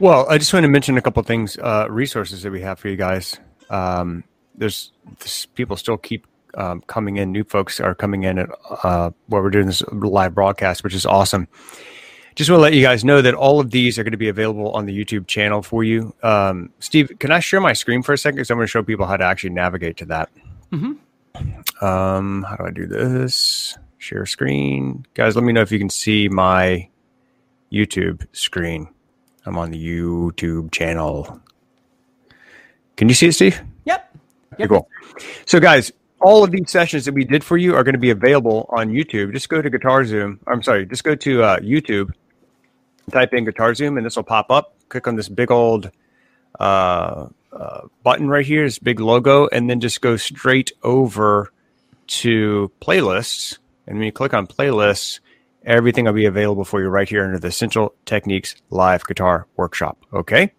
Well, I just want to mention a couple things, uh, resources that we have for you guys. Um, there's this, people still keep um, coming in. New folks are coming in at uh, where we're doing this live broadcast, which is awesome. Just want to let you guys know that all of these are going to be available on the YouTube channel for you. Um, Steve, can I share my screen for a second? Because I'm going to show people how to actually navigate to that. Mm-hmm. Um, how do I do this? Share screen, guys. Let me know if you can see my YouTube screen. I'm on the YouTube channel. Can you see it, Steve? Yep. yep. Cool. So, guys, all of these sessions that we did for you are going to be available on YouTube. Just go to Guitar Zoom. I'm sorry, just go to uh, YouTube, type in Guitar Zoom, and this will pop up. Click on this big old uh, uh, button right here, this big logo, and then just go straight over to playlists. And when you click on playlists, everything will be available for you right here under the Essential Techniques Live Guitar Workshop. Okay.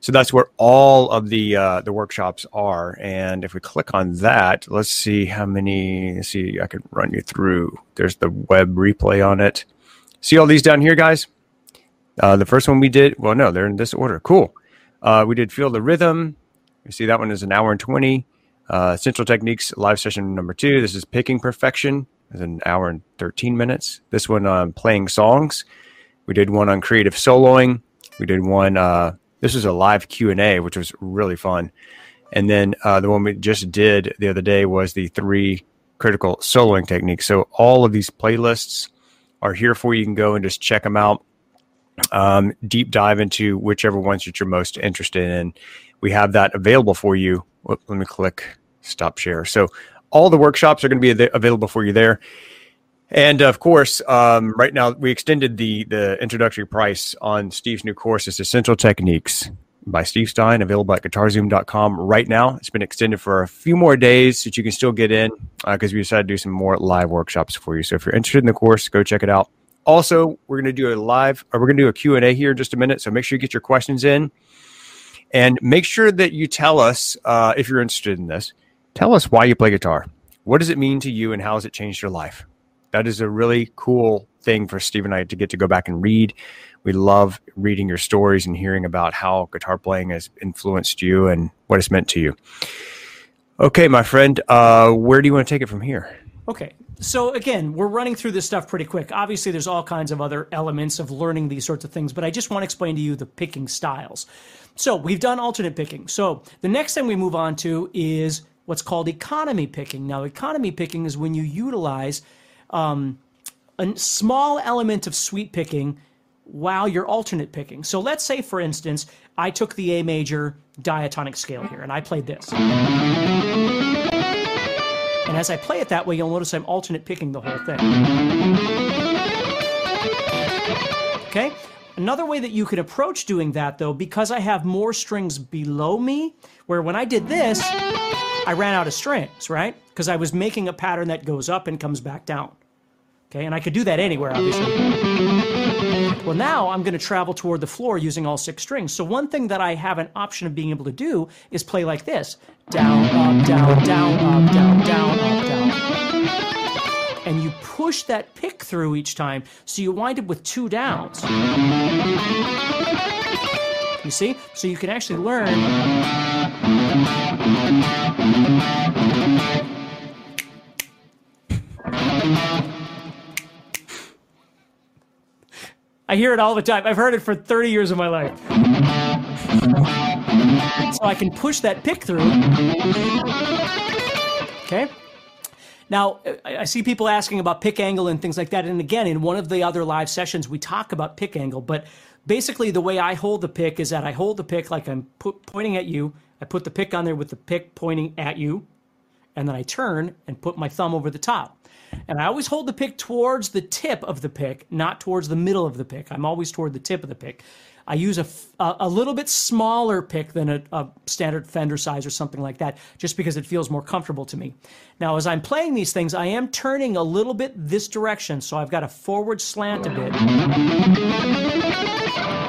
So that's where all of the uh, the workshops are. And if we click on that, let's see how many. Let's see, I can run you through. There's the web replay on it. See all these down here, guys. Uh, the first one we did. Well, no, they're in this order. Cool. Uh, we did feel the rhythm. You see that one is an hour and twenty. Uh, Essential Techniques live session number two. This is picking perfection. An hour and thirteen minutes. This one on playing songs. We did one on creative soloing. We did one uh, this was a live q&a which was really fun. And then uh, the one we just did the other day was the three critical soloing techniques. So all of these playlists are here for you. You can go and just check them out. Um, deep dive into whichever ones that you're most interested in. We have that available for you. Let me click stop share. So all the workshops are going to be available for you there and of course, um, right now we extended the the introductory price on Steve's new course. It's Essential Techniques by Steve Stein, available at guitarzoom.com right now. It's been extended for a few more days that you can still get in because uh, we decided to do some more live workshops for you. So if you're interested in the course, go check it out. Also, we're going to do a live, or we're going to do a Q&A here in just a minute. So make sure you get your questions in. And make sure that you tell us, uh, if you're interested in this, tell us why you play guitar. What does it mean to you and how has it changed your life? that is a really cool thing for Steve and I to get to go back and read. We love reading your stories and hearing about how guitar playing has influenced you and what it's meant to you. Okay, my friend, uh, where do you want to take it from here? Okay. So again, we're running through this stuff pretty quick. Obviously, there's all kinds of other elements of learning these sorts of things, but I just want to explain to you the picking styles. So we've done alternate picking. So the next thing we move on to is what's called economy picking. Now, economy picking is when you utilize um, a small element of sweep picking while you're alternate picking. So let's say, for instance, I took the A major diatonic scale here and I played this. And as I play it that way, you'll notice I'm alternate picking the whole thing. Okay? Another way that you could approach doing that, though, because I have more strings below me, where when I did this, I ran out of strings, right? Because I was making a pattern that goes up and comes back down. Okay, and I could do that anywhere, obviously. Well, now I'm going to travel toward the floor using all six strings. So one thing that I have an option of being able to do is play like this. Down, up, down, down, up, down, down, up, down. And you push that pick through each time, so you wind up with two downs. You see? So you can actually learn I hear it all the time. I've heard it for 30 years of my life. So I can push that pick through. Okay. Now, I see people asking about pick angle and things like that. And again, in one of the other live sessions, we talk about pick angle. But basically, the way I hold the pick is that I hold the pick like I'm pointing at you. I put the pick on there with the pick pointing at you. And then I turn and put my thumb over the top. And I always hold the pick towards the tip of the pick, not towards the middle of the pick. I'm always toward the tip of the pick. I use a, a little bit smaller pick than a, a, standard Fender size or something like that, just because it feels more comfortable to me. Now, as I'm playing these things, I am turning a little bit this direction, so I've got a forward slant a bit.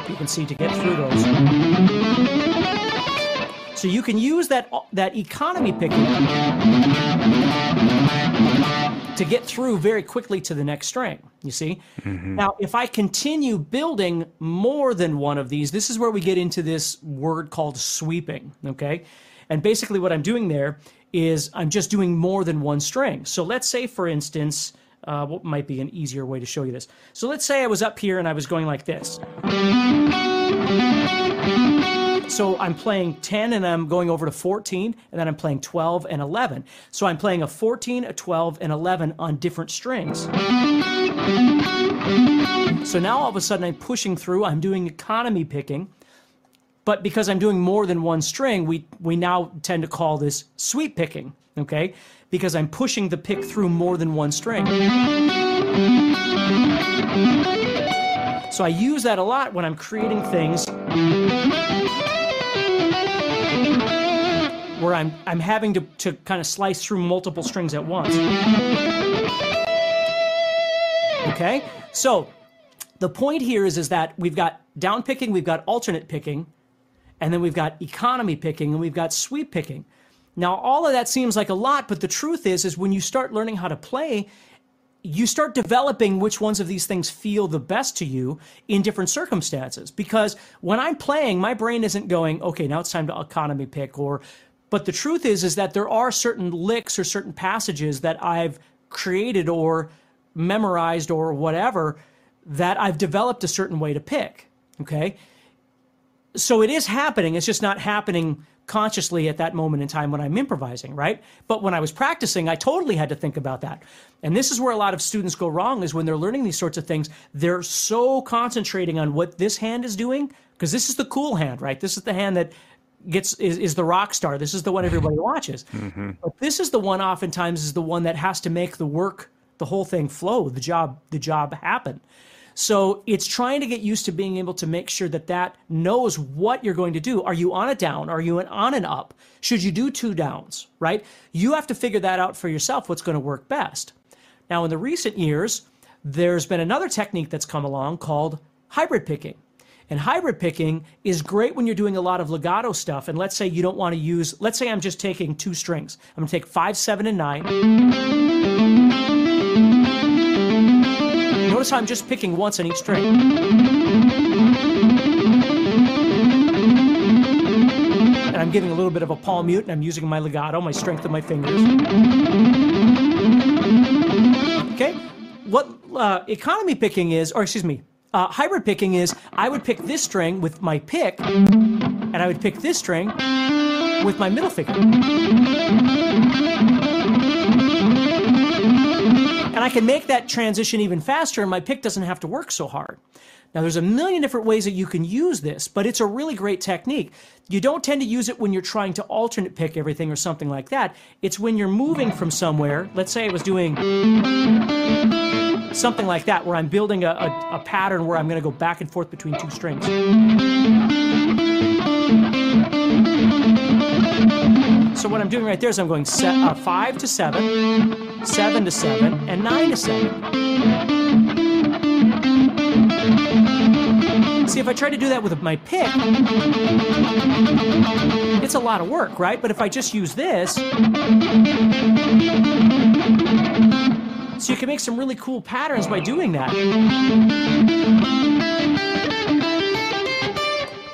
You can see to get through those. So you can use that that economy picking to get through very quickly to the next string. You see? Mm-hmm. Now, if I continue building more than one of these, this is where we get into this word called sweeping. Okay. And basically, what I'm doing there is I'm just doing more than one string. So let's say, for instance, uh, what might be an easier way to show you this? So let's say I was up here and I was going like this. So I'm playing 10 and I'm going over to 14, and then I'm playing 12 and 11. So I'm playing a 14, a 12, and 11 on different strings. So now all of a sudden I'm pushing through, I'm doing economy picking. But because I'm doing more than one string, we, we now tend to call this sweep picking, okay? Because I'm pushing the pick through more than one string. So I use that a lot when I'm creating things where I'm I'm having to, to kind of slice through multiple strings at once. Okay? So the point here is, is that we've got down picking, we've got alternate picking, and then we've got economy picking, and we've got sweep picking. Now, all of that seems like a lot, but the truth is, is when you start learning how to play, you start developing which ones of these things feel the best to you in different circumstances. Because when I'm playing, my brain isn't going, okay, now it's time to economy pick, or but the truth is, is that there are certain licks or certain passages that I've created or memorized or whatever that I've developed a certain way to pick. Okay. So it is happening. It's just not happening consciously at that moment in time when I'm improvising, right? But when I was practicing, I totally had to think about that. And this is where a lot of students go wrong is when they're learning these sorts of things, they're so concentrating on what this hand is doing because this is the cool hand, right? This is the hand that gets is, is the rock star. This is the one everybody watches. Mm-hmm. But this is the one oftentimes is the one that has to make the work, the whole thing flow, the job, the job happen. So it's trying to get used to being able to make sure that that knows what you're going to do. Are you on a down? Are you an on and up? Should you do two downs? Right? You have to figure that out for yourself. What's going to work best? Now, in the recent years, there's been another technique that's come along called hybrid picking. And hybrid picking is great when you're doing a lot of legato stuff. And let's say you don't want to use, let's say I'm just taking two strings. I'm going to take five, seven, and nine. Notice how I'm just picking once on each string. And I'm giving a little bit of a palm mute and I'm using my legato, my strength of my fingers. Okay? What uh, economy picking is, or excuse me, uh, hybrid picking is I would pick this string with my pick, and I would pick this string with my middle finger. And I can make that transition even faster, and my pick doesn't have to work so hard. Now, there's a million different ways that you can use this, but it's a really great technique. You don't tend to use it when you're trying to alternate pick everything or something like that. It's when you're moving from somewhere. Let's say I was doing something like that, where I'm building a, a, a pattern where I'm going to go back and forth between two strings. So what I'm doing right there is I'm going se- uh, 5 to 7, 7 to 7, and 9 to 7. See, if I try to do that with my pick, it's a lot of work, right? But if I just use this, so you can make some really cool patterns by doing that.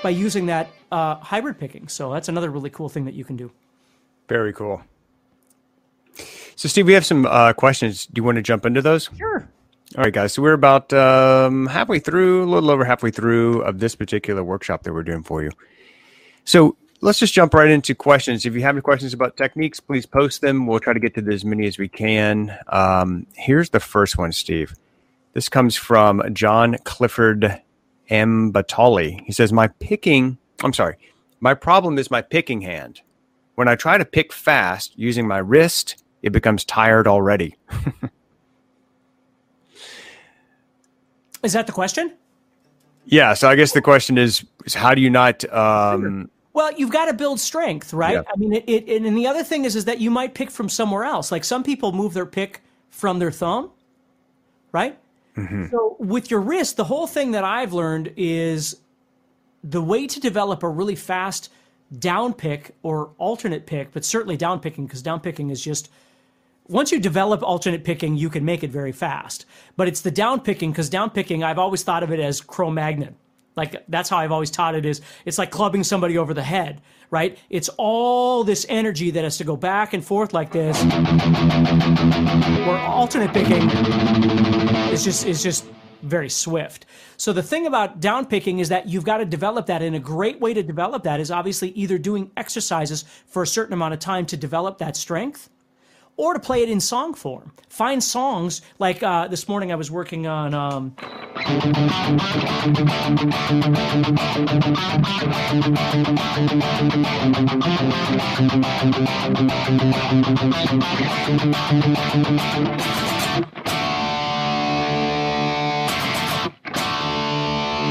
By using that uh, hybrid picking. So that's another really cool thing that you can do. Very cool. So, Steve, we have some uh, questions. Do you want to jump into those? Sure. All right, guys. So we're about um, halfway through, a little over halfway through of this particular workshop that we're doing for you. So let's just jump right into questions. If you have any questions about techniques, please post them. We'll try to get to as many as we can. Um, here's the first one, Steve. This comes from John Clifford M. Batali. He says, My picking, I'm sorry, my problem is my picking hand. When I try to pick fast using my wrist, it becomes tired already. is that the question? Yeah. So I guess the question is, is how do you not? Um, well, you've got to build strength, right? Yeah. I mean, it, it, and the other thing is, is that you might pick from somewhere else. Like some people move their pick from their thumb, right? Mm-hmm. So with your wrist, the whole thing that I've learned is the way to develop a really fast down pick or alternate pick, but certainly down picking, because down picking is just once you develop alternate picking, you can make it very fast. But it's the down picking, because down picking, I've always thought of it as Cro Magnon. Like that's how I've always taught it is it's like clubbing somebody over the head, right? It's all this energy that has to go back and forth like this. Where alternate picking is just is just very swift. So the thing about down picking is that you've got to develop that and a great way to develop that is obviously either doing exercises for a certain amount of time to develop that strength or to play it in song form. Find songs like uh, this morning I was working on um,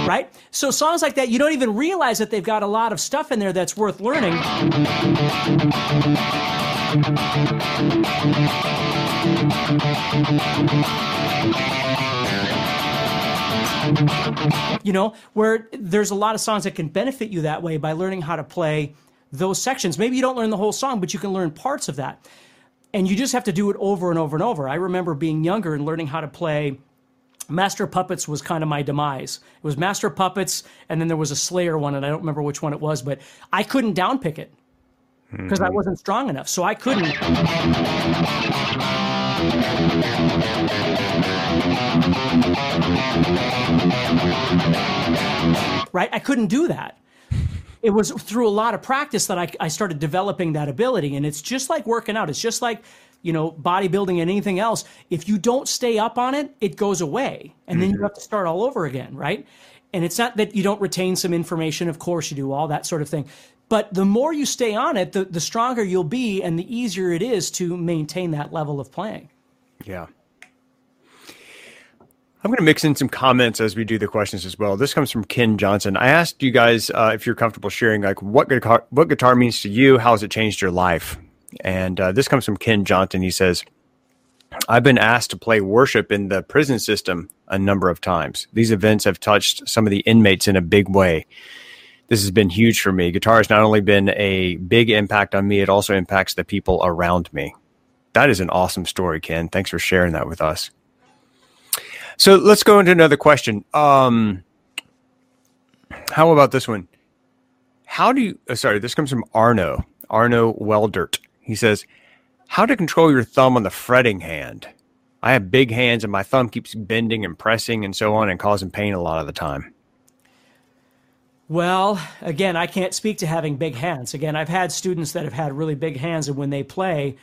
right? So songs like that, you don't even realize that they've got a lot of stuff in there that's worth learning. You know, where there's a lot of songs that can benefit you that way by learning how to play those sections. Maybe you don't learn the whole song, but you can learn parts of that. And you just have to do it over and over and over. I remember being younger and learning how to play Master Puppets was kind of my demise. It was Master Puppets, and then there was a Slayer one, and I don't remember which one it was, but I couldn't downpick it because I mm-hmm. wasn't strong enough. So I couldn't. Right? I couldn't do that. It was through a lot of practice that I, I started developing that ability. And it's just like working out. It's just like, you know, bodybuilding and anything else. If you don't stay up on it, it goes away. And then you mm-hmm. have to start all over again, right? And it's not that you don't retain some information, of course you do, all that sort of thing. But the more you stay on it, the, the stronger you'll be and the easier it is to maintain that level of playing. Yeah. I'm going to mix in some comments as we do the questions as well. This comes from Ken Johnson. I asked you guys uh, if you're comfortable sharing, like what guitar, what guitar means to you. How has it changed your life? And uh, this comes from Ken Johnson. He says, "I've been asked to play worship in the prison system a number of times. These events have touched some of the inmates in a big way. This has been huge for me. Guitar has not only been a big impact on me, it also impacts the people around me." That is an awesome story, Ken. Thanks for sharing that with us. So let's go into another question. Um, how about this one? How do you? Uh, sorry, this comes from Arno. Arno Weldert. He says, "How to control your thumb on the fretting hand? I have big hands, and my thumb keeps bending and pressing and so on, and causing pain a lot of the time." Well, again, I can't speak to having big hands. Again, I've had students that have had really big hands, and when they play,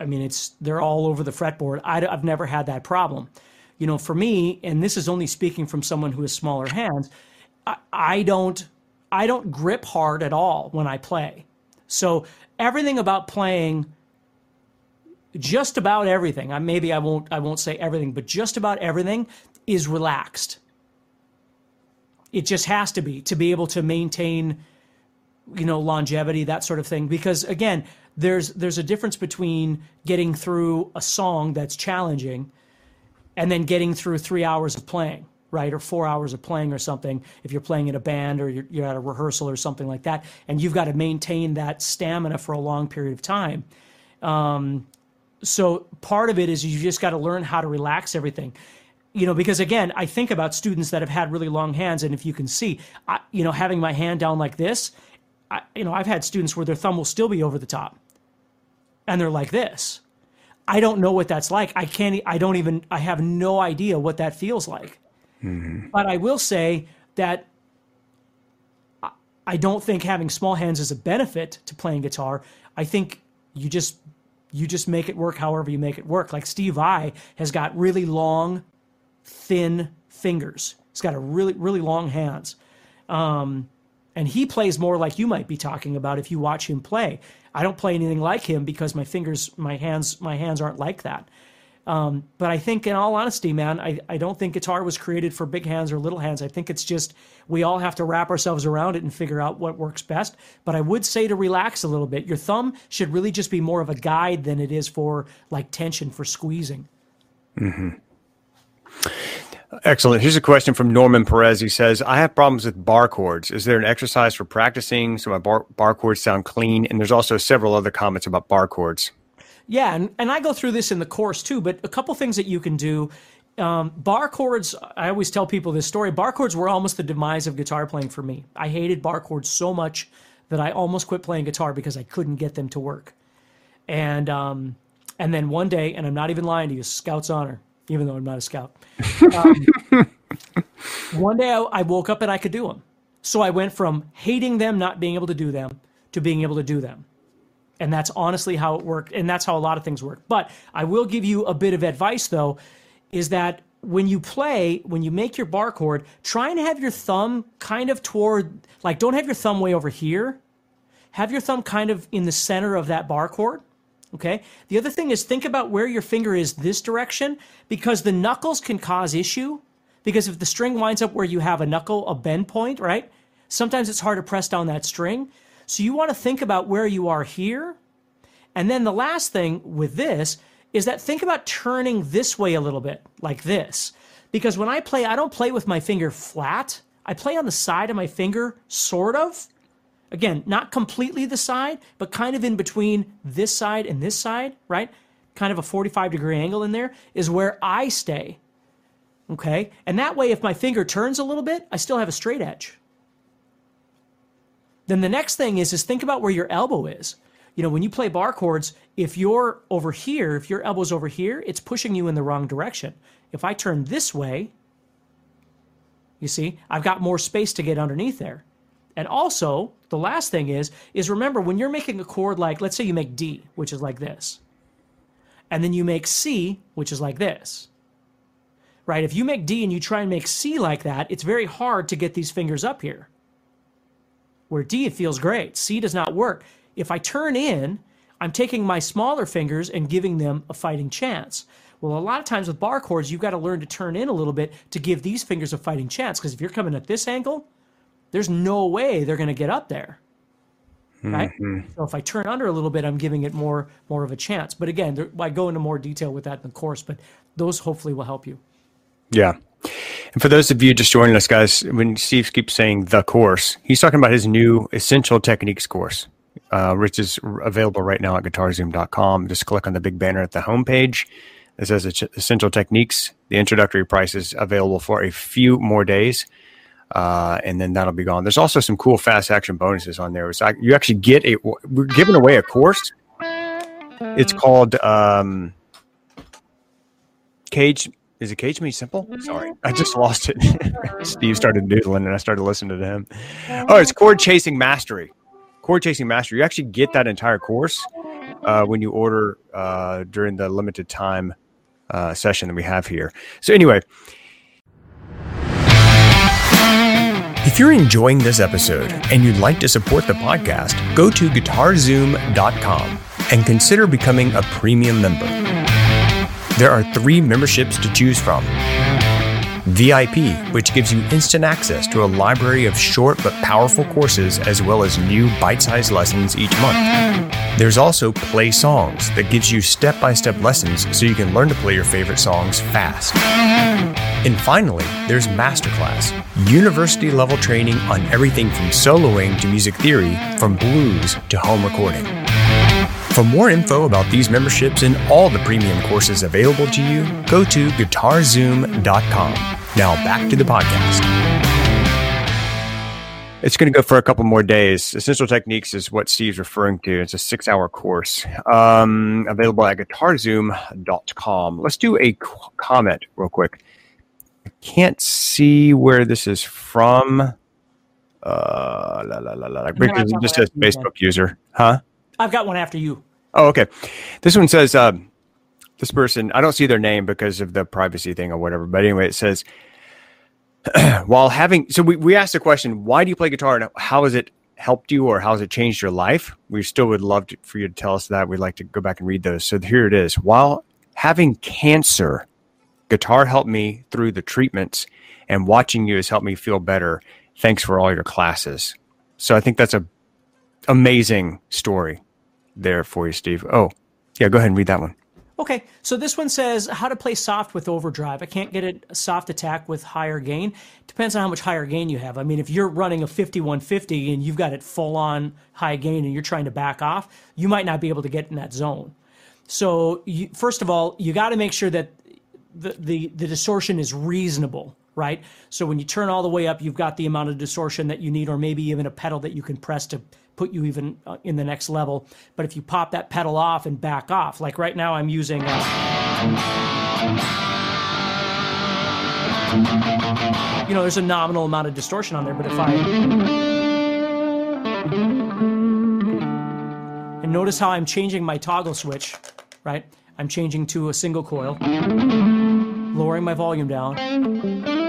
I mean, it's they're all over the fretboard. I, have never had that problem. You know, for me, and this is only speaking from someone who has smaller hands. I, I don't, I don't grip hard at all when I play. So everything about playing, just about everything. I maybe I won't, I won't say everything, but just about everything is relaxed. It just has to be to be able to maintain you know longevity that sort of thing. Because again there's there's a difference between getting through a song that's challenging and then getting through three hours of playing right or four hours of playing or something if you're playing in a band or you're, you're at a rehearsal or something like that and you've got to maintain that stamina for a long period of time. Um, so part of it is you just got to learn how to relax everything you know because again i think about students that have had really long hands and if you can see I, you know having my hand down like this I, you know i've had students where their thumb will still be over the top. And they're like this. I don't know what that's like. I can't i don't even i have no idea what that feels like. Mm-hmm. But i will say that I- i don't think having small hands is a benefit to playing guitar. I think you just you just make it work however you make it work. Like steve i has got really long thin fingers. He's got a really, really long hands. Um, and he plays more like you might be talking about if you watch him play. I don't play anything like him because my fingers, my hands, my hands aren't like that. Um, but I think, in all honesty, man, I, I don't think guitar was created for big hands or little hands. I think it's just we all have to wrap ourselves around it and figure out what works best. But I would say to relax a little bit. Your thumb should really just be more of a guide than it is for like tension for squeezing. Mm-hmm. Excellent. Here's a question from Norman Perez. He says, I have problems with bar chords. Is there an exercise for practicing so my bar, chords sound clean? And there's also several other comments about bar chords. Yeah, and, and I go through this in the course too, but a couple things that you can do. Um, bar chords, I always tell people this story. Bar chords were almost the demise of guitar playing for me. I hated bar chords so much that I almost quit playing guitar because I couldn't get them to work. And um, and then one day, and I'm not even lying to you, Scout's honor, even though I'm not a scout. Um, one day I, I woke up and I could do them. So I went from hating them, not being able to do them, to being able to do them. And that's honestly how it worked. And that's how a lot of things work. But I will give you a bit of advice, though, is that when you play, when you make your bar chord, try and have your thumb kind of toward, like, don't have your thumb way over here. Have your thumb kind of in the center of that bar chord. Okay. The other thing is think about where your finger is this direction because the knuckles can cause issue. Because if the string winds up where you have a knuckle, a bend point, right? Sometimes it's hard to press down that string. So you want to think about where you are here. And then the last thing with this is that think about turning this way a little bit, like this. Because when I play, I don't play with my finger flat. I play on the side of my finger, sort of. Again, not completely the side, but kind of in between this side and this side, right? Kind of a 45 degree angle in there is where I stay. Okay? And that way, if my finger turns a little bit, I still have a straight edge. Then the next thing is is think about where your elbow is. You know, when you play bar chords, if you're over here, if your elbow's over here, it's pushing you in the wrong direction. If I turn this way, you see, I've got more space to get underneath there. And also, the last thing is is remember when you're making a chord like let's say you make D, which is like this. And then you make C, which is like this. Right? If you make D and you try and make C like that, it's very hard to get these fingers up here where D it feels great. C does not work. If I turn in, I'm taking my smaller fingers and giving them a fighting chance. Well, a lot of times with bar chords, you've got to learn to turn in a little bit to give these fingers a fighting chance. Because if you're coming at this angle, there's no way they're going to get up there. Right. Mm-hmm. So if I turn under a little bit, I'm giving it more more of a chance. But again, there, I go into more detail with that in the course. But those hopefully will help you. Yeah. And for those of you just joining us, guys, when Steve keeps saying the course, he's talking about his new Essential Techniques course, uh, which is available right now at guitarzoom.com. Just click on the big banner at the homepage. It says Essential Techniques. The introductory price is available for a few more days. Uh, and then that'll be gone. There's also some cool fast action bonuses on there. Like you actually get a, we're giving away a course. It's called um, Cage is it Cage Me Simple? Sorry, I just lost it. Steve started noodling and I started listening to him. Oh, it's Chord Chasing Mastery. Chord Chasing Mastery. You actually get that entire course uh, when you order uh, during the limited time uh, session that we have here. So, anyway, if you're enjoying this episode and you'd like to support the podcast, go to guitarzoom.com and consider becoming a premium member. There are three memberships to choose from. VIP, which gives you instant access to a library of short but powerful courses as well as new bite sized lessons each month. There's also Play Songs that gives you step by step lessons so you can learn to play your favorite songs fast. And finally, there's Masterclass, university level training on everything from soloing to music theory, from blues to home recording. For more info about these memberships and all the premium courses available to you, go to guitarzoom.com. Now back to the podcast. It's going to go for a couple more days. Essential Techniques is what Steve's referring to. It's a six hour course um, available at guitarzoom.com. Let's do a comment real quick. I can't see where this is from. Uh, la, la, la, la. It just says Facebook user. Huh? I've got one after you. Oh, okay. This one says uh, this person. I don't see their name because of the privacy thing or whatever. But anyway, it says while having. So we we asked the question: Why do you play guitar, and how has it helped you, or how has it changed your life? We still would love to, for you to tell us that. We'd like to go back and read those. So here it is. While having cancer, guitar helped me through the treatments, and watching you has helped me feel better. Thanks for all your classes. So I think that's a amazing story there for you, Steve. Oh, yeah, go ahead and read that one. Okay, so this one says how to play soft with overdrive. I can't get a soft attack with higher gain. Depends on how much higher gain you have. I mean, if you're running a 5150 and you've got it full on high gain and you're trying to back off, you might not be able to get in that zone. So, you, first of all, you got to make sure that the, the, the distortion is reasonable, right? So when you turn all the way up, you've got the amount of distortion that you need, or maybe even a pedal that you can press to put you even uh, in the next level. But if you pop that pedal off and back off, like right now, I'm using. Uh, you know, there's a nominal amount of distortion on there, but if I. And notice how I'm changing my toggle switch, right? I'm changing to a single coil, lowering my volume down.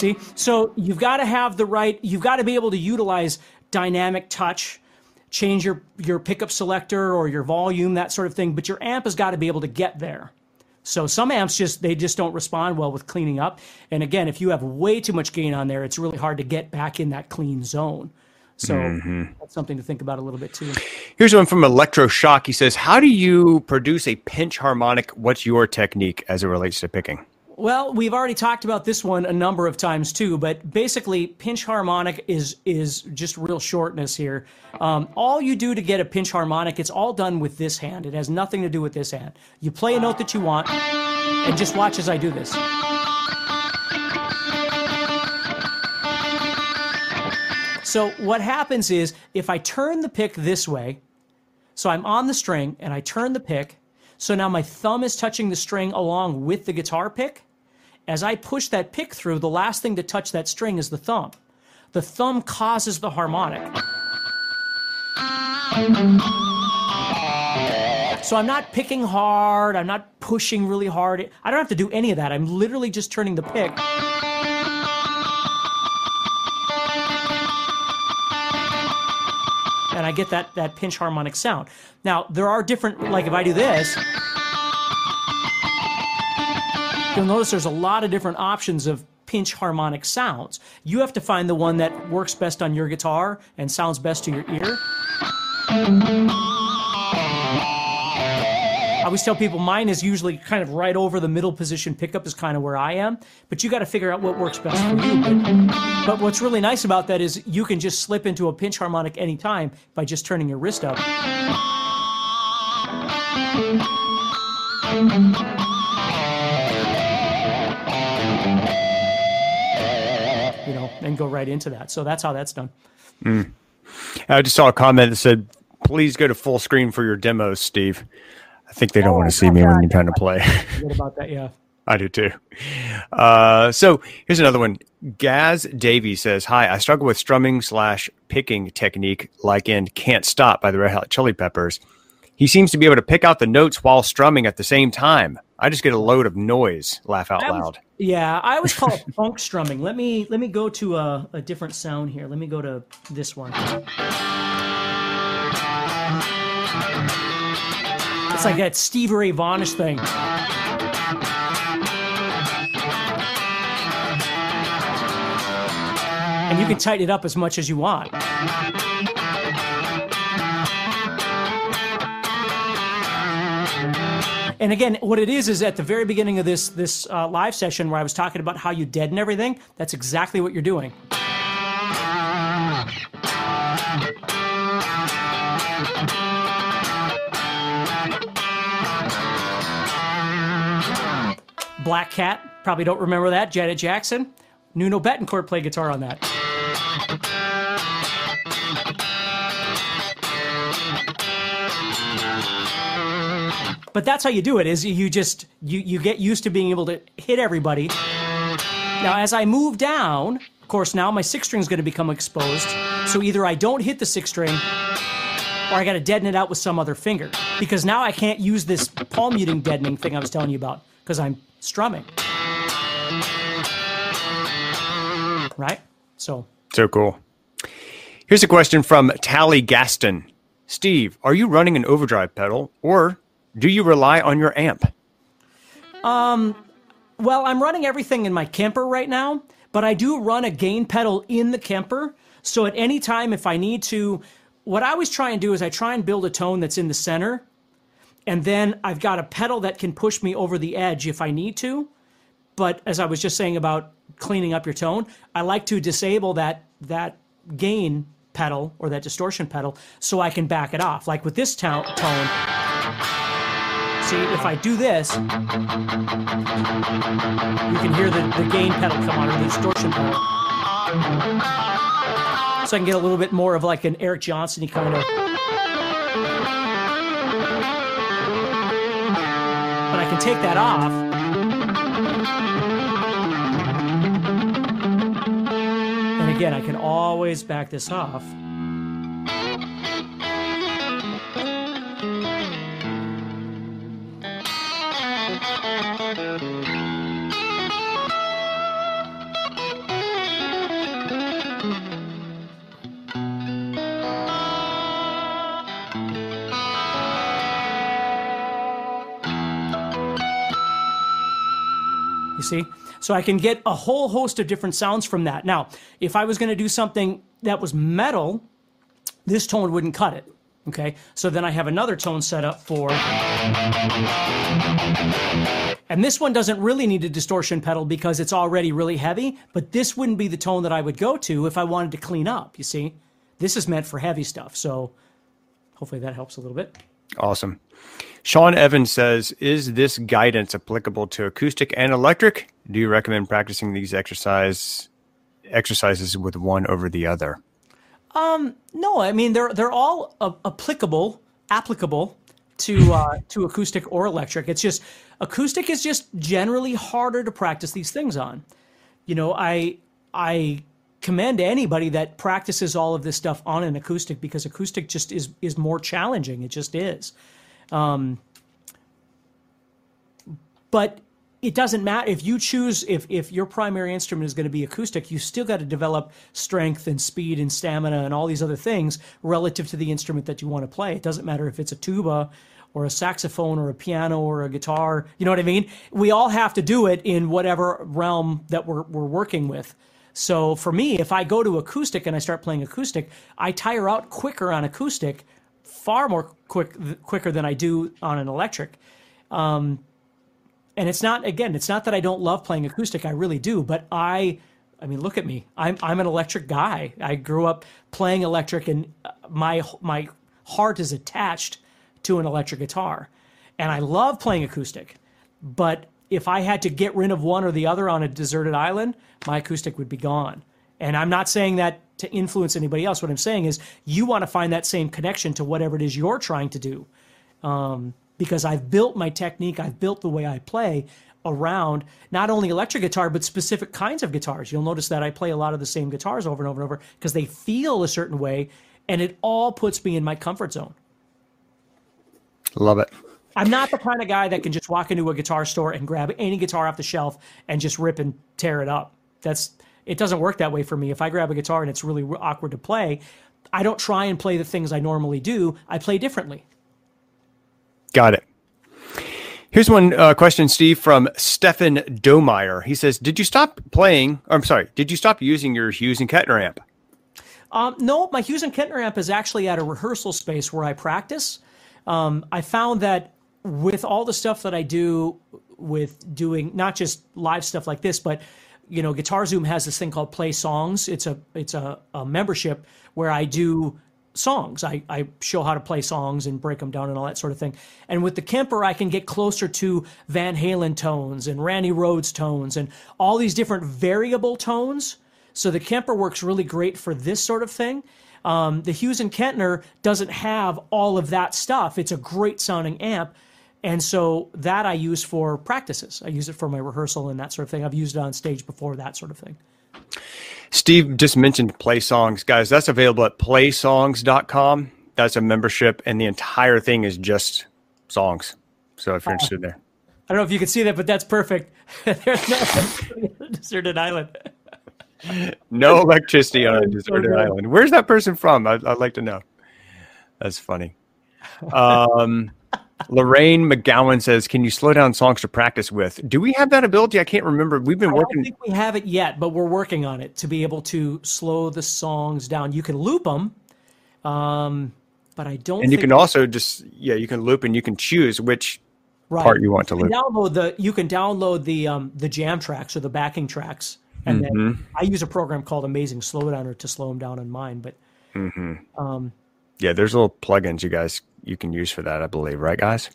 See? So you've got to have the right, you've got to be able to utilize dynamic touch, change your, your pickup selector or your volume, that sort of thing, but your amp has got to be able to get there. So some amps just they just don't respond well with cleaning up. And again, if you have way too much gain on there, it's really hard to get back in that clean zone. So mm-hmm. that's something to think about a little bit too. Here's one from Electroshock. He says, "How do you produce a pinch harmonic? What's your technique as it relates to picking?" Well, we've already talked about this one a number of times too, but basically, pinch harmonic is is just real shortness here. Um, all you do to get a pinch harmonic, it's all done with this hand. It has nothing to do with this hand. You play a note that you want, and just watch as I do this. So what happens is if I turn the pick this way, so I'm on the string and I turn the pick, so now my thumb is touching the string along with the guitar pick. As I push that pick through, the last thing to touch that string is the thumb. The thumb causes the harmonic. So I'm not picking hard, I'm not pushing really hard. I don't have to do any of that. I'm literally just turning the pick. And I get that, that pinch harmonic sound. Now, there are different, like if I do this, you'll notice there's a lot of different options of pinch harmonic sounds. You have to find the one that works best on your guitar and sounds best to your ear. I always tell people mine is usually kind of right over the middle position pickup is kind of where I am, but you got to figure out what works best for you. But, what's really nice about that is you can just slip into a pinch harmonic anytime by just turning your wrist up and go right into that. So that's how that's done. Mm. I just saw a comment that said, "Please go to full screen for your demos, Steve." I think they don't oh, want to see me that. when you're trying to play. What about that? Yeah. I do too. Uh, so here's another one. Gaz Davy says, "Hi, I struggle with strumming slash picking technique, like in "Can't Stop" by the Red Hot Chili Peppers. He seems to be able to pick out the notes while strumming at the same time. I just get a load of noise. Laugh out loud. Yeah, I always call it funk strumming. Let me let me go to a, a different sound here. Let me go to this one. It's like that Steve Ray Vaughnish thing. And you can tighten it up as much as you want. And again, what it is is at the very beginning of this this uh, live session where I was talking about how you deaden everything. That's exactly what you're doing. Black Cat, probably don't remember that. Janet Jackson. Nuno Bettencourt played guitar on that. But that's how you do it. Is you just you you get used to being able to hit everybody Now, as I move down, of course, now my six string is going to become exposed. So either I don't hit the six string or I got to deaden it out with some other finger because now I can't use this palm muting deadening thing I was telling you about because I'm strumming. Right? So. So cool. Here's a question from Tally Gaston. Steve, are you running an overdrive pedal or do you rely on your amp? Um, well, I'm running everything in my Kemper right now, but I do run a gain pedal in the Kemper. So at any time, if I need to, what I always try and do is I try and build a tone that's in the center. And then I've got a pedal that can push me over the edge if I need to. But as I was just saying about cleaning up your tone, I like to disable that that gain pedal or that distortion pedal so I can back it off. Like with this tone see if I do this, you can hear the, the gain pedal come on or the distortion pedal. So I can get a little bit more of like an Eric Johnson kind of. But I can take that off. And again, I can always back this off. You see? So I can get a whole host of different sounds from that. Now, if I was going to do something that was metal, this tone wouldn't cut it. Okay, so then I have another tone set up for. And this one doesn't really need a distortion pedal because it's already really heavy, but this wouldn't be the tone that I would go to if I wanted to clean up, you see? This is meant for heavy stuff, so hopefully that helps a little bit. Awesome. Sean Evans says, Is this guidance applicable to acoustic and electric? Do you recommend practicing these exercise exercises with one over the other? Um, no, I mean they're they're all uh, applicable applicable to uh, to acoustic or electric. It's just acoustic is just generally harder to practice these things on. You know, I I commend anybody that practices all of this stuff on an acoustic because acoustic just is is more challenging. It just is. Um, but it doesn't matter. If you choose if if your primary instrument is going to be acoustic you still got to develop strength and speed and stamina and all these other things relative to the instrument that you want to play. It doesn't matter if it's a tuba or a saxophone or a piano or a guitar you know what i mean? We all have to do it in whatever realm that we're, we're working with. So for me if i go to acoustic and i start playing acoustic i tire out quicker on acoustic far more quick quicker than i do on an electric. Um, and it's not again it's not that i don't love playing acoustic i really do but i i mean look at me. I'm i'm an electric guy. I grew up playing electric and my my heart is attached to an electric guitar. And i love playing acoustic but if i had to get rid of one or the other on a deserted island my acoustic would be gone. And i'm not saying that to influence anybody else what i'm saying is you want to find that same connection to whatever it is you're trying to do um, because I've built my technique, I've built the way I play around not only electric guitar but specific kinds of guitars. You'll notice that I play a lot of the same guitars over and over and over because they feel a certain way and it all puts me in my comfort zone. Love it. I'm not the kind of guy that can just walk into a guitar store and grab any guitar off the shelf and just rip and tear it up. That's it doesn't work that way for me. If I grab a guitar and it's really awkward to play, I don't try and play the things I normally do. I play differently. Got it. Here's one uh, question, Steve, from Stefan Domeyer. He says, "Did you stop playing? Or, I'm sorry. Did you stop using your Hughes and Kettner amp?" Um, no, my Hughes and Kettner amp is actually at a rehearsal space where I practice. Um, I found that with all the stuff that I do with doing not just live stuff like this, but you know, Guitar Zoom has this thing called Play Songs. It's a it's a, a membership where I do songs. I, I show how to play songs and break them down and all that sort of thing. And with the Kemper, I can get closer to Van Halen tones and Randy Rhoads tones and all these different variable tones. So the Kemper works really great for this sort of thing. Um, the Hughes and Kettner doesn't have all of that stuff. It's a great sounding amp, And so that I use for practices. I use it for my rehearsal and that sort of thing. I've used it on stage before, that sort of thing. Steve just mentioned Play Songs. Guys, that's available at playsongs.com. That's a membership, and the entire thing is just songs. So if you're interested there. I don't know if you can see that, but that's perfect. There's no electricity on a deserted island. no electricity on a deserted island. Where's that person from? I'd, I'd like to know. That's funny. Um, Lorraine McGowan says, "Can you slow down songs to practice with? Do we have that ability? I can't remember. We've been working. I working. don't think we have it yet, but we're working on it to be able to slow the songs down. You can loop them, um, but I don't. and you can also just yeah, you can loop and you can choose which right. part you want to You loop. download the you can download the um, the jam tracks or the backing tracks, and Mm-hmm. then I use a program called Amazing Slowdowner to slow them down on mine. But um, Yeah, there's little plugins you guys you can use for that, I believe, right, guys?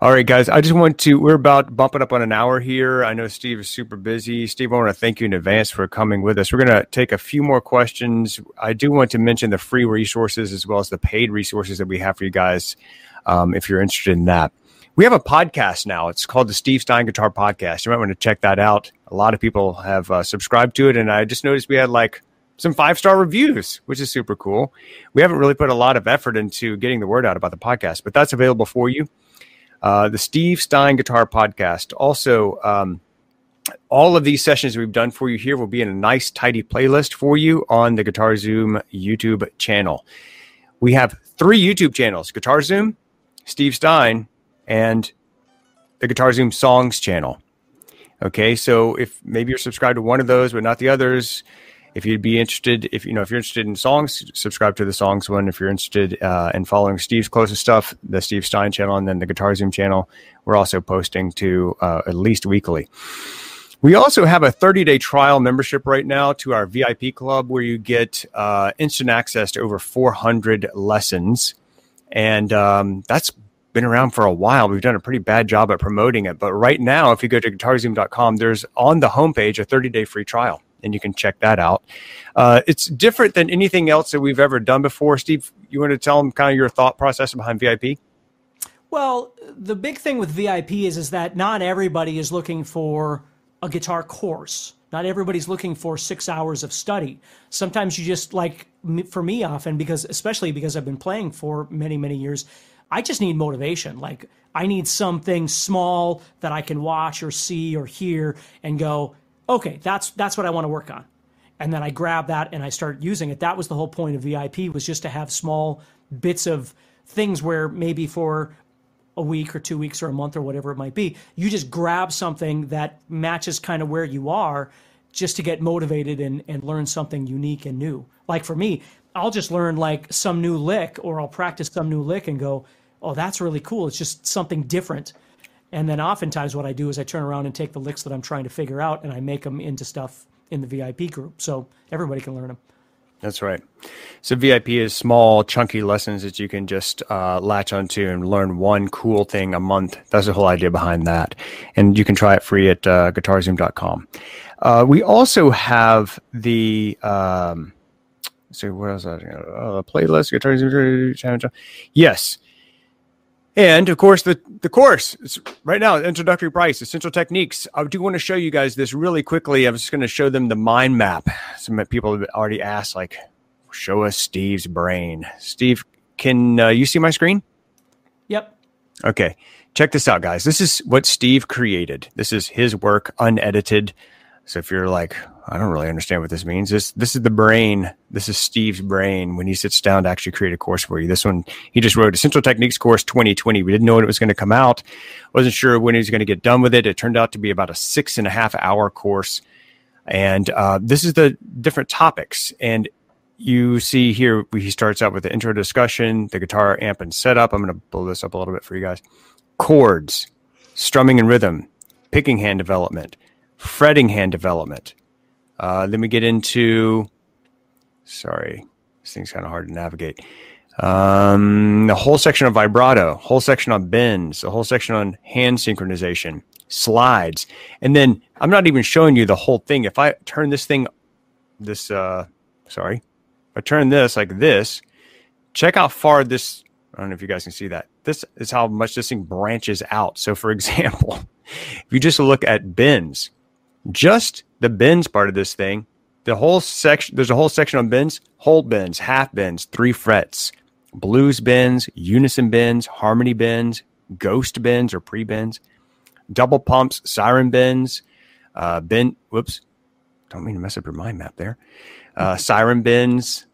All right, guys. I just want to. We're about bumping up on an hour here. I know Steve is super busy. Steve, I want to thank you in advance for coming with us. We're going to take a few more questions. I do want to mention the free resources as well as the paid resources that we have for you guys, um, if you're interested in that. We have a podcast now. It's called the Steve Stein Guitar Podcast. You might want to check that out. A lot of people have uh, subscribed to it, and I just noticed we had like some five star reviews, which is super cool. We haven't really put a lot of effort into getting the word out about the podcast, but that's available for you. Uh, the Steve Stein Guitar Podcast. Also, um, all of these sessions we've done for you here will be in a nice, tidy playlist for you on the Guitar Zoom YouTube channel. We have three YouTube channels Guitar Zoom, Steve Stein, and the Guitar Zoom Songs channel. Okay, so if maybe you're subscribed to one of those but not the others, if you'd be interested, if you know if you're interested in songs, subscribe to the songs one. If you're interested uh, in following Steve's closest stuff, the Steve Stein channel, and then the Guitar Zoom channel, we're also posting to uh, at least weekly. We also have a 30 day trial membership right now to our VIP club where you get uh, instant access to over 400 lessons. And um, that's been around for a while. We've done a pretty bad job at promoting it. But right now, if you go to guitarzoom.com, there's on the homepage a 30 day free trial, and you can check that out. Uh, it's different than anything else that we've ever done before. Steve, you want to tell them kind of your thought process behind VIP? Well, the big thing with VIP is is that not everybody is looking for a guitar course. Not everybody's looking for six hours of study. Sometimes you just like for me often because especially because I've been playing for many many years, I just need motivation. Like I need something small that I can watch or see or hear and go, okay, that's that's what I want to work on. And then I grab that and I start using it. That was the whole point of VIP was just to have small bits of things where maybe for a week or two weeks or a month or whatever it might be. You just grab something that matches kind of where you are just to get motivated and, and learn something unique and new. Like for me, I'll just learn like some new lick or I'll practice some new lick and go, oh, that's really cool. It's just something different. And then oftentimes what I do is I turn around and take the licks that I'm trying to figure out and I make them into stuff in the VIP group. So everybody can learn them. That's right. So VIP is small, chunky lessons that you can just uh, latch onto and learn one cool thing a month. That's the whole idea behind that. And you can try it free at uh, guitarzoom.com. Uh, we also have the, um, so what else? Uh, playlist, Guitar. Yes. And of course, the, the course it's right now, introductory price, essential techniques. I do want to show you guys this really quickly. I'm just going to show them the mind map. Some people have already asked, like, show us Steve's brain. Steve, can uh, you see my screen? Yep. Okay. Check this out, guys. This is what Steve created. This is his work, unedited. So if you're like, I don't really understand what this means, this this is the brain. This is Steve's brain when he sits down to actually create a course for you. This one he just wrote Essential Techniques Course 2020. We didn't know when it was going to come out. Wasn't sure when he was going to get done with it. It turned out to be about a six and a half hour course. And uh, this is the different topics. And you see here, he starts out with the intro discussion, the guitar amp and setup. I'm going to blow this up a little bit for you guys. Chords, strumming and rhythm, picking hand development, fretting hand development. Uh, then we get into, sorry, this thing's kind of hard to navigate. Um, the whole section of vibrato, whole section on bends, the whole section on hand synchronization, slides, and then I'm not even showing you the whole thing. If I turn this thing, this, uh, sorry, if I turn this like this, check how far this. I don't know if you guys can see that. this is how much this thing branches out. So, for example, if you just look at bends, just the bends part of this thing, the whole section, there's a whole section on bends, whole bends, half bends, three frets, blues bends, unison bends, harmony bends, ghost bends or pre bends, double pumps, siren bends, uh, bend, whoops, don't mean to mess up your mind map there. Uh, siren bends,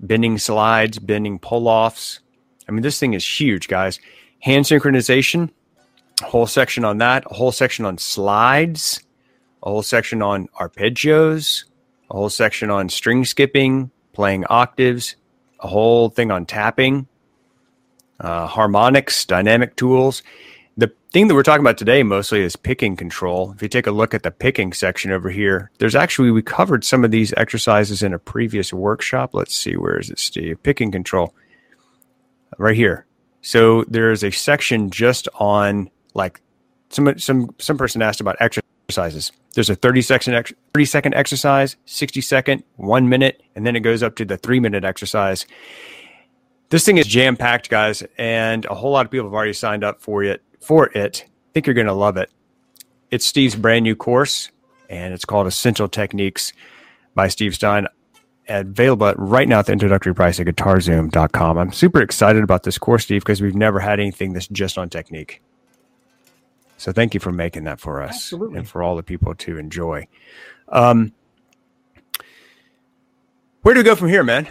bending slides, bending pull offs. I mean, this thing is huge, guys. Hand synchronization, a whole section on that, a whole section on slides, a whole section on arpeggios, a whole section on string skipping, playing octaves, a whole thing on tapping, uh, harmonics, dynamic tools. The thing that we're talking about today mostly is picking control. If you take a look at the picking section over here, there's actually, we covered some of these exercises in a previous workshop. Let's see, where is it, Steve? Picking control. Right here. So there's a section just on like some some some person asked about exercises. There's a 30 second 30 second exercise, 60 second, 1 minute, and then it goes up to the 3 minute exercise. This thing is jam packed, guys, and a whole lot of people have already signed up for it. For it, I think you're going to love it. It's Steve's brand new course, and it's called Essential Techniques by Steve Stein Available right now at the introductory price at guitarzoom.com. I'm super excited about this course, Steve, because we've never had anything that's just on technique. So thank you for making that for us Absolutely. and for all the people to enjoy. Um, where do we go from here, man?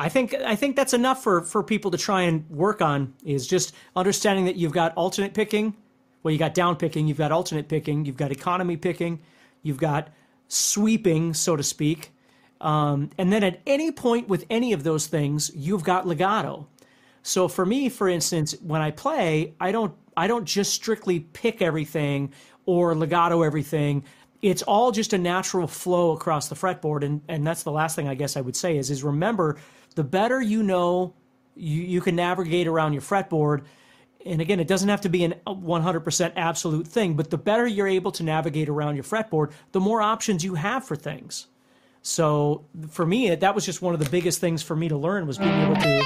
I think I think that's enough for for people to try and work on is just understanding that you've got alternate picking, well you got down picking, you've got alternate picking, you've got economy picking, you've got sweeping, so to speak. Um, and then at any point with any of those things, you've got legato. So for me, for instance, when I play, I don't I don't just strictly pick everything or legato everything. It's all just a natural flow across the fretboard, and and that's the last thing I guess I would say is is remember the better you know you, you can navigate around your fretboard. And again, it doesn't have to be an uh, 100% absolute thing, but the better you're able to navigate around your fretboard, the more options you have for things. So for me, that was just one of the biggest things for me to learn was being able to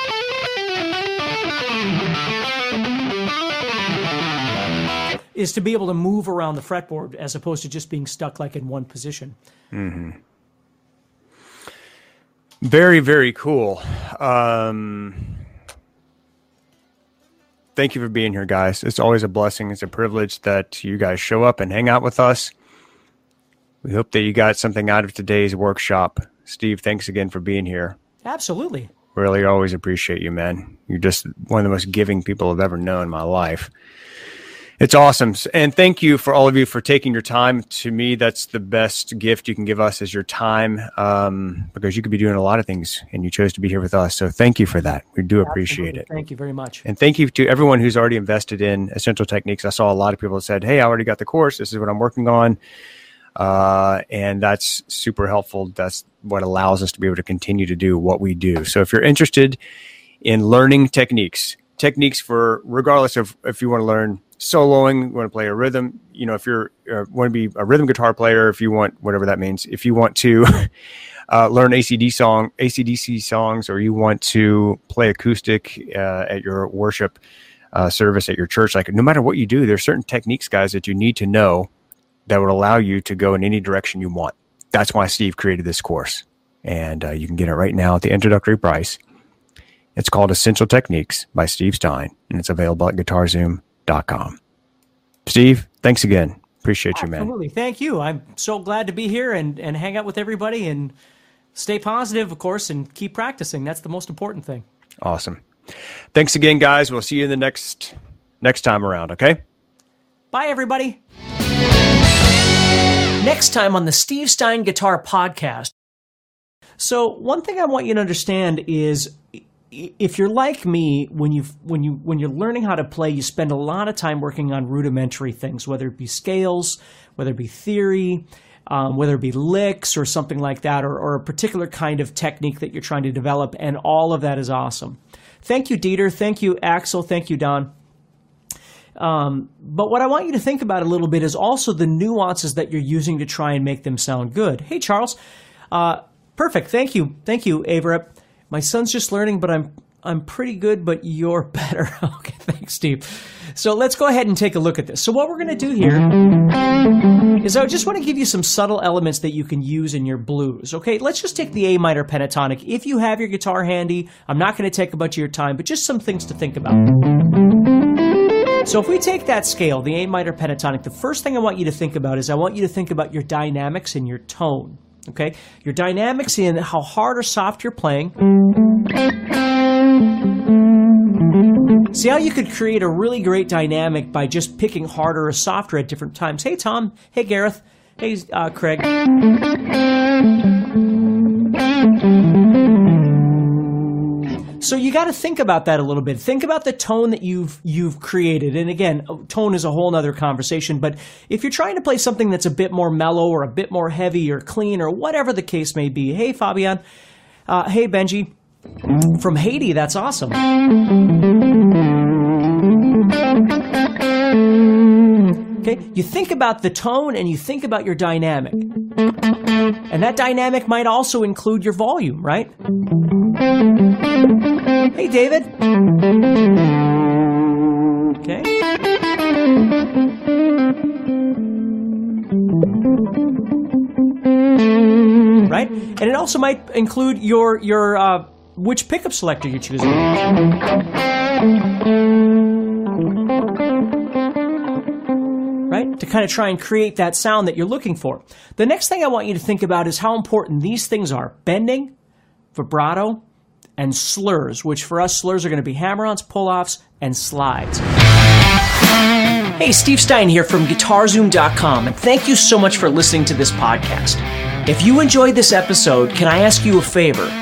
is to be able to move around the fretboard as opposed to just being stuck like in one position. Very, very cool. Um, thank you for being here, guys. It's always a blessing. It's a privilege that you guys show up and hang out with us. We hope that you got something out of today's workshop. Steve, thanks again for being here. Absolutely. Really always appreciate you, man. You're just one of the most giving people I've ever known in my life. It's awesome. And thank you for all of you for taking your time. To me, that's the best gift you can give us is your time um, because you could be doing a lot of things and you chose to be here with us. So thank you for that. We do appreciate Absolutely. it. Thank you very much. And thank you to everyone who's already invested in Essential Techniques. I saw a lot of people that said, Hey, I already got the course. This is what I'm working on. Uh, and that's super helpful. That's what allows us to be able to continue to do what we do. So if you're interested in learning techniques, techniques for regardless of if you want to learn soloing, you want to play a rhythm, you know, if you're uh, want to be a rhythm guitar player, if you want whatever that means, if you want to uh, learn ACD song, AC/DC songs, or you want to play acoustic uh, at your worship uh, service at your church, like no matter what you do, there's certain techniques, guys, that you need to know that would allow you to go in any direction you want. That's why Steve created this course, and uh, you can get it right now at the introductory price. It's called Essential Techniques by Steve Stein, and it's available at guitarzoom.com. Steve, thanks again. Appreciate you, man. Absolutely. Thank you. I'm so glad to be here and, and hang out with everybody and stay positive, of course, and keep practicing. That's the most important thing. Awesome. Thanks again, guys. We'll see you in the next next time around. Okay. Bye, everybody. Next time on the Steve Stein Guitar Podcast. So, one thing I want you to understand is if you're like me, when you when you when you're learning how to play, you spend a lot of time working on rudimentary things, whether it be scales, whether it be theory, um, whether it be licks or something like that, or, or a particular kind of technique that you're trying to develop, and all of that is awesome. Thank you, Dieter. Thank you, Axel. Thank you, Don. But what I want you to think about a little bit is also the nuances that you're using to try and make them sound good. Hey, Charles. Uh, perfect. Thank you. Thank you, Avra. My son's just learning, but I'm I'm pretty good, but you're better. okay, thanks, Steve. So let's go ahead and take a look at this. So what we're going to do here is I just want to give you some subtle elements that you can use in your blues. Okay, let's just take the A minor pentatonic. If you have your guitar handy, I'm not going to take a bunch of your time, but just some things to think about. So if we take that scale, the A minor pentatonic, the first thing I want you to think about is I want you to think about your dynamics and your tone. Okay, your dynamics in how hard or soft you're playing. See how you could create a really great dynamic by just picking harder or softer at different times. Hey, Tom. Hey, Gareth. Hey, uh, Craig. So you got to think about that a little bit. Think about the tone that you've you've created. And again, tone is a whole other conversation. But if you're trying to play something that's a bit more mellow or a bit more heavy or clean or whatever the case may be, hey Fabian, uh, hey Benji, from Haiti, that's awesome. Okay, you think about the tone and you think about your dynamic. And that dynamic might also include your volume, right? Hey, David. Okay. Right? And it also might include your your uh, which pickup selector you're choosing. Kind of try and create that sound that you're looking for. The next thing I want you to think about is how important these things are bending, vibrato, and slurs, which for us, slurs are going to be hammer ons, pull offs, and slides. Hey, Steve Stein here from GuitarZoom.com, and thank you so much for listening to this podcast. If you enjoyed this episode, can I ask you a favor?